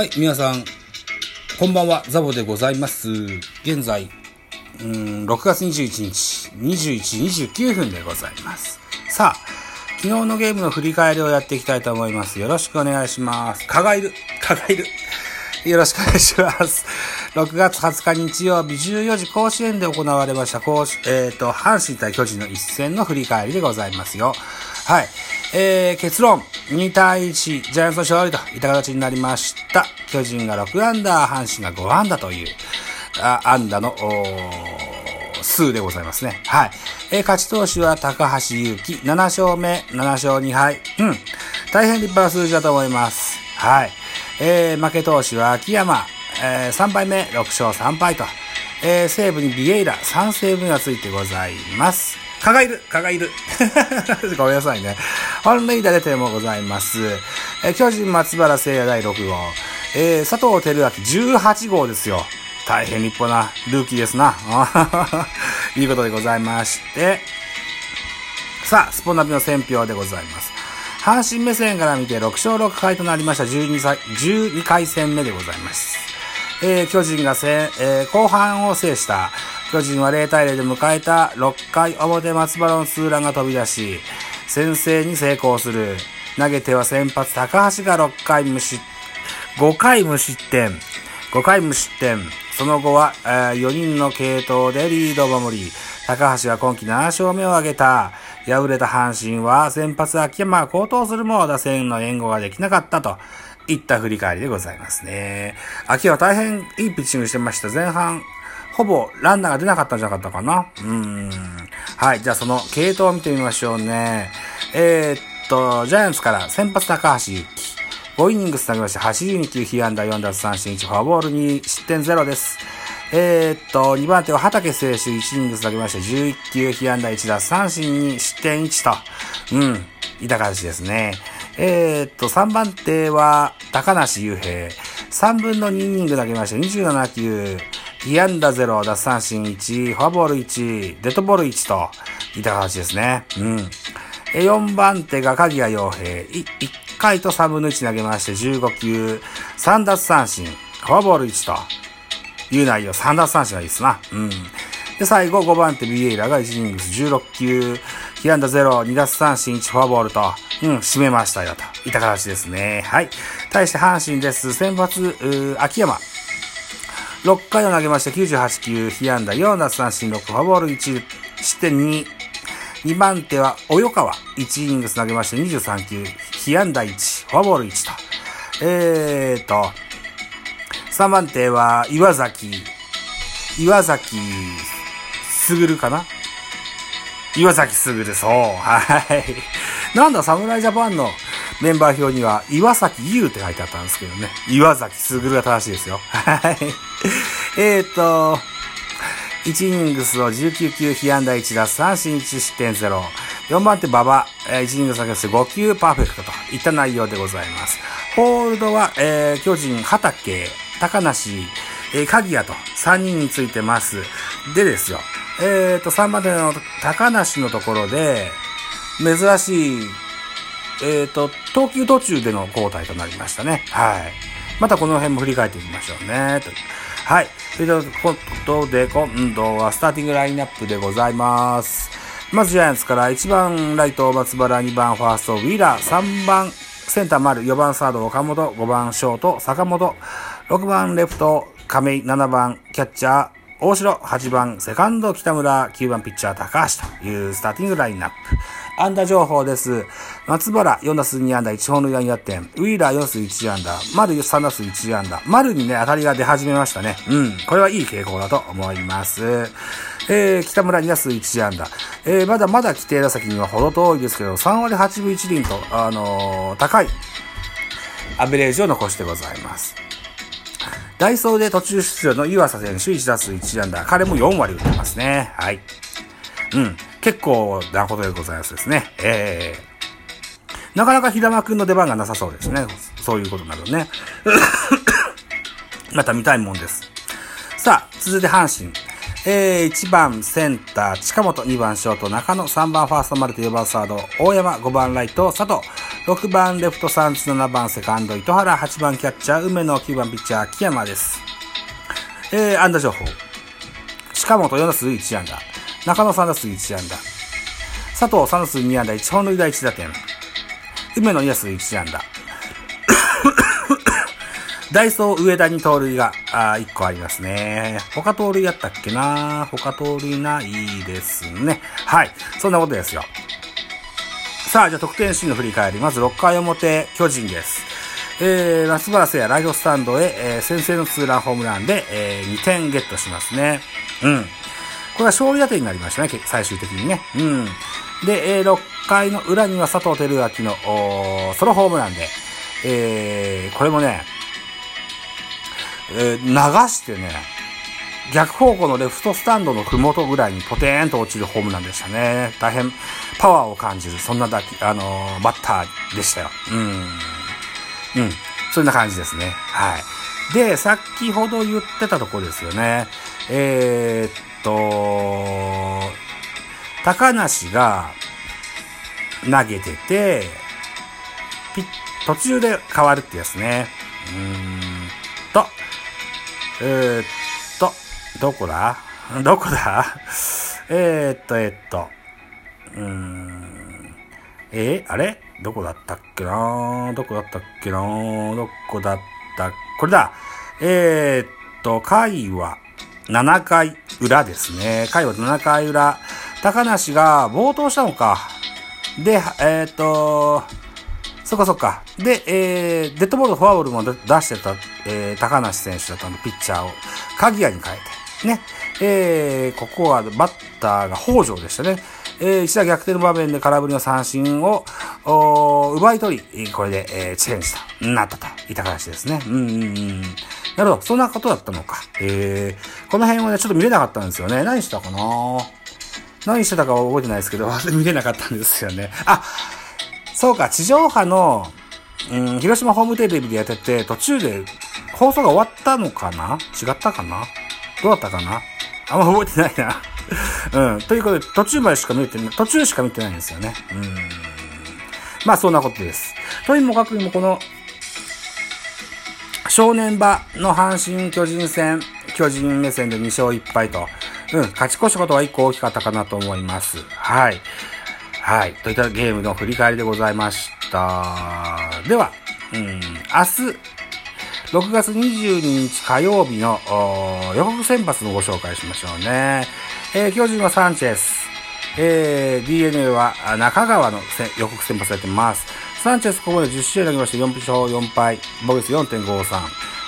はい、皆さん、こんばんは、ザボでございます。現在、うん、6月21日、21時29分でございます。さあ、昨日のゲームの振り返りをやっていきたいと思います。よろしくお願いします。蚊がいる、蚊がいる。よろしくお願いします。6月20日日曜日14時甲子園で行われました、甲子えっ、と、阪神対巨人の一戦の振り返りでございますよ。はい。えー、結論、2対1、ジャイアンツの勝利といった形になりました。巨人が6アンダー、阪神が5アンダーという、あアンダーの、おー数でございますね。はい。え、勝ち投手は高橋祐希、7勝目、7勝2敗。うん。大変立派な数字だと思います。はい。えー、負け投手は秋山、えー、3敗目、6勝3敗と。えー、西武にビエイラ、3セーブがついてございます。蚊がいる蚊がいる ごめんなさいね。本塁打出てもございます。えー、巨人松原聖也第6号。えー、佐藤輝明18号ですよ。大変立派なルーキーですな。いうことでございまして。さあ、スポナビの選票でございます。阪神目線から見て6勝6敗となりました12歳、12回戦目でございます。えー、巨人がせ、えー、後半を制した。巨人は0対0で迎えた6回表松原のツーランが飛び出し、先制に成功する。投げては先発高橋が6回無失、5回無失点。5回無失点。その後は、えー、4人の継投でリードを守り、高橋は今季7勝目を挙げた。敗れた阪神は先発秋山が高騰するも打線の援護ができなかったといった振り返りでございますね。秋は大変いいピッチングしてました。前半、ほぼランナーが出なかったんじゃなかったかな。うーん。はい。じゃあその系統を見てみましょうね。えー、っと、ジャイアンツから先発高橋祐希。5イニングス投げました。82球、被安打4奪三振1、フォアボールに失点0です。えー、っと、2番手は畑選手、1イニングス投げました。11球、被安打1奪三振に失点1と。うん。いた形ですね。えー、っと、3番手は高梨雄平。3分の2イニング投げました。27球、被安打0、奪三振1、フォアボール1、デッドボール1と、いた形ですね。うん。4番手が鍵谷洋平。1回と3分の1投げまして、15球、3奪三振、フォアボール1と、いう内容、3奪三振がいいですな。うん。で、最後5番手ビエイラが1イニングス16球、被安打0、2奪三振1フォアボールと、うん、締めましたよ、といた形ですね。はい。対して阪神です。先発、秋山。6回を投げまして98球、被安打4奪三振6フォアボール1、失点2。2番手は、及川。1イニングス投げまして23球、被安打1、フォアボール1と。えーと、3番手は、岩崎。岩崎、すぐるかな？岩崎すぐる、そう。はい。なんだ、侍ジャパンのメンバー表には、岩崎優って書いてあったんですけどね。岩崎すぐるが正しいですよ。はい。えーと、1イニングスを19球、被安打1奪三振1失点0。4番手、馬場。1イニングス先して5球パーフェクトといった内容でございます。ホールドは、えー、巨人、畑、高梨、えー、鍵谷と3人についてます。でですよ。えーと、3番手の高梨のところで、珍しい、えーと、投球途中での交代となりましたね。はい。またこの辺も振り返ってみましょうね。はい。ということで、今度はスターティングラインナップでございます。まずジャイアンツから1番ライト松原、2番ファーストウィーラー、3番センター丸、4番サード岡本、5番ショート坂本、6番レフト亀井、7番キャッチャー大城、8番セカンド北村、9番ピッチャー高橋というスターティングラインナップ。安打情報です。松原4打数2安打1本塁打2打点。ウィーラー4打数1安打。丸3打数1安打。丸にね、当たりが出始めましたね。うん。これはいい傾向だと思います。えー、北村2打数1安打。えー、まだまだ規定打席には程遠いですけど、3割8分1厘と、あのー、高いアベレージを残してございます。ダイソーで途中出場の湯浅選手1打数1安打。彼も4割打ってますね。はい。うん。結構なことでございますですね。えー、なかなか平間くんの出番がなさそうですね。そういうことになるね。また見たいもんです。さあ、続いて阪神。えー、1番センター近本、2番ショート中野、3番ファーストマル、4番サード大山、5番ライト佐藤、6番レフトサンツ、7番セカンド糸原、8番キャッチャー梅野、9番ピッチャー秋山です。えー、安打情報。近本4打数1安打。中野3打数1安打。佐藤3打数2安打、1本塁打1打点。梅野2打数1安打。ダイソー上田に盗塁があ1個ありますね。他盗塁やったっけな？他盗塁ないですね。はい。そんなことですよ。さあ、じゃあ得点シーンの振り返り。まず6回表、巨人です。えー、松原聖也ライトスタンドへ、えー、先制のツーランホームランで、えー、2点ゲットしますね。うん。これは勝利打点になりましたね、最終的にね。うん。で、えー、6回の裏には佐藤輝明のソロホームランで、えー、これもね、えー、流してね、逆方向のレフトスタンドの麓ぐらいにポテーンと落ちるホームランでしたね。大変パワーを感じる、そんなだけ、あのー、バッターでしたよ。うん。うん。そんな感じですね。はい。で、先ほど言ってたところですよね。えー、っと、高梨が投げてて、ピ途中で変わるってやつね。うーんと、えー、っと、どこだ？どこだ？えー、っと、えー、っと、うーん、えー、あれ？どこだったっけな？どこだったっけな？どこだった？これだ。えー、っと、回は7回裏ですね。回は7回裏。高梨が冒頭したのか。で、えー、っと、そっかそっか。で、えー、デッドボールフォアボールも出してた、えー、高梨選手だったので、ピッチャーを鍵谷に変えて、ね。えー、ここはバッターが北条でしたね。えー、一打逆転の場面で空振りの三振を、奪い取り、これで、えー、チェンジとなったといった形ですね。うんうんうん。なるほど。そんなことだったのか。えー、この辺はね、ちょっと見れなかったんですよね。何したかな？何してたかは覚えてないですけど、見れなかったんですよね。あ、そうか、地上波の、うん、広島ホームテレビでやってて、途中で放送が終わったのかな？違ったかな？どうだったかな？あんま覚えてないな。うん。ということで、途中までしか見てない、途中しか見てないんですよね。うん。まあ、そんなことです。とにもかくにも、この、正念場の阪神巨人戦、巨人目線で2勝1敗と、うん、勝ち越したことは1個大きかったかなと思います。はい。はい。といったゲームの振り返りでございました。では、うん、明日、6月22日火曜日の予告先発のご紹介しましょうね。えー、巨人はサンチェス。えー、DNA は中川の予告先発されてます。サンチェスここで10試合投げまして4勝4敗、ボグス4.53。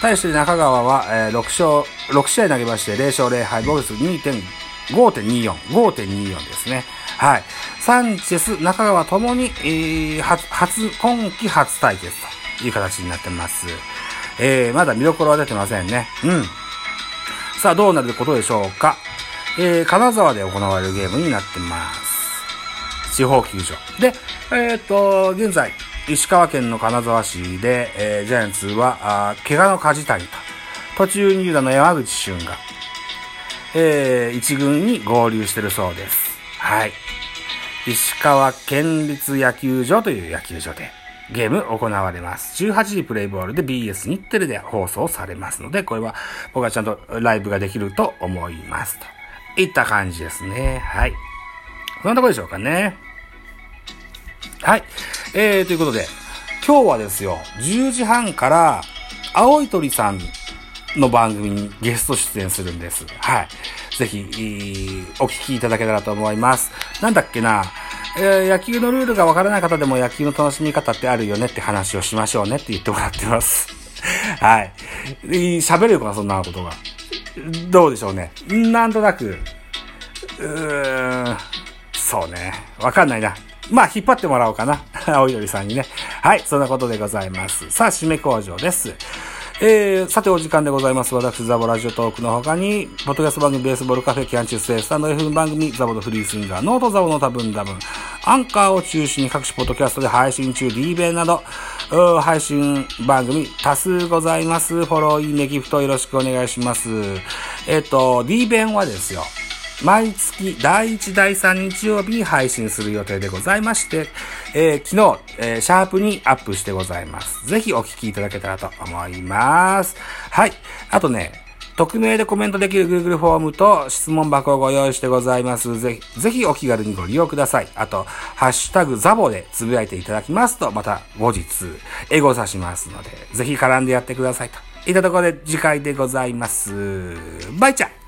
対して中川は、えー、6勝、6試合投げまして0勝0敗、ボグス2.5.24、5.24ですね。はい。サンチェス、中川ともに、えー、初、初、今季初対決という形になってます。えー、まだ見どころは出てませんね。うん。さあ、どうなることでしょうか。えー、金沢で行われるゲームになってます。地方球場。で、えー、と、現在、石川県の金沢市で、えー、ジャイアンツは、あ怪我の梶谷と、途中入団の山口俊が、えー、一軍に合流してるそうです。はい。石川県立野球場という野球場でゲーム行われます。18時プレイボールで BS 日テレで放送されますので、これは僕はちゃんとライブができると思います。といった感じですね。はい。こんなとこでしょうかね。はい。えー、ということで、今日はですよ、10時半から、青い鳥さんの番組にゲスト出演するんです。はい。ぜひ、お聞きいただけたらと思います。なんだっけな、えー、野球のルールがわからない方でも野球の楽しみ方ってあるよねって話をしましょうねって言ってもらってます。はい。喋れるかな、そんなことが。どうでしょうね。なんとなく、うーん、そうね。わかんないな。まあ、引っ張ってもらおうかな。青い鳥さんにね。はい、そんなことでございます。さあ、締め工場です。えー、さてお時間でございます。私、ザボラジオトークの他に、ポッドキャスト番組ベースボールカフェキャンチューステースタンド F 番組ザボのフリースインガー、ノートザボの多分多分、アンカーを中心に各種ポッドキャストで配信中、D 弁など、配信番組多数ございます。フォロー、いいね、ギフトよろしくお願いします。えっ、ー、と、D 弁はですよ、毎月第1、第3日曜日に配信する予定でございまして、えー、昨日、えー、シャープにアップしてございます。ぜひお聞きいただけたらと思います。はい。あとね、匿名でコメントできる Google フォームと質問箱をご用意してございます。ぜひ、ぜひお気軽にご利用ください。あと、ハッシュタグザボでつぶやいていただきますと、また後日、エゴさしますので、ぜひ絡んでやってくださいと。いったところで次回でございます。バイチャ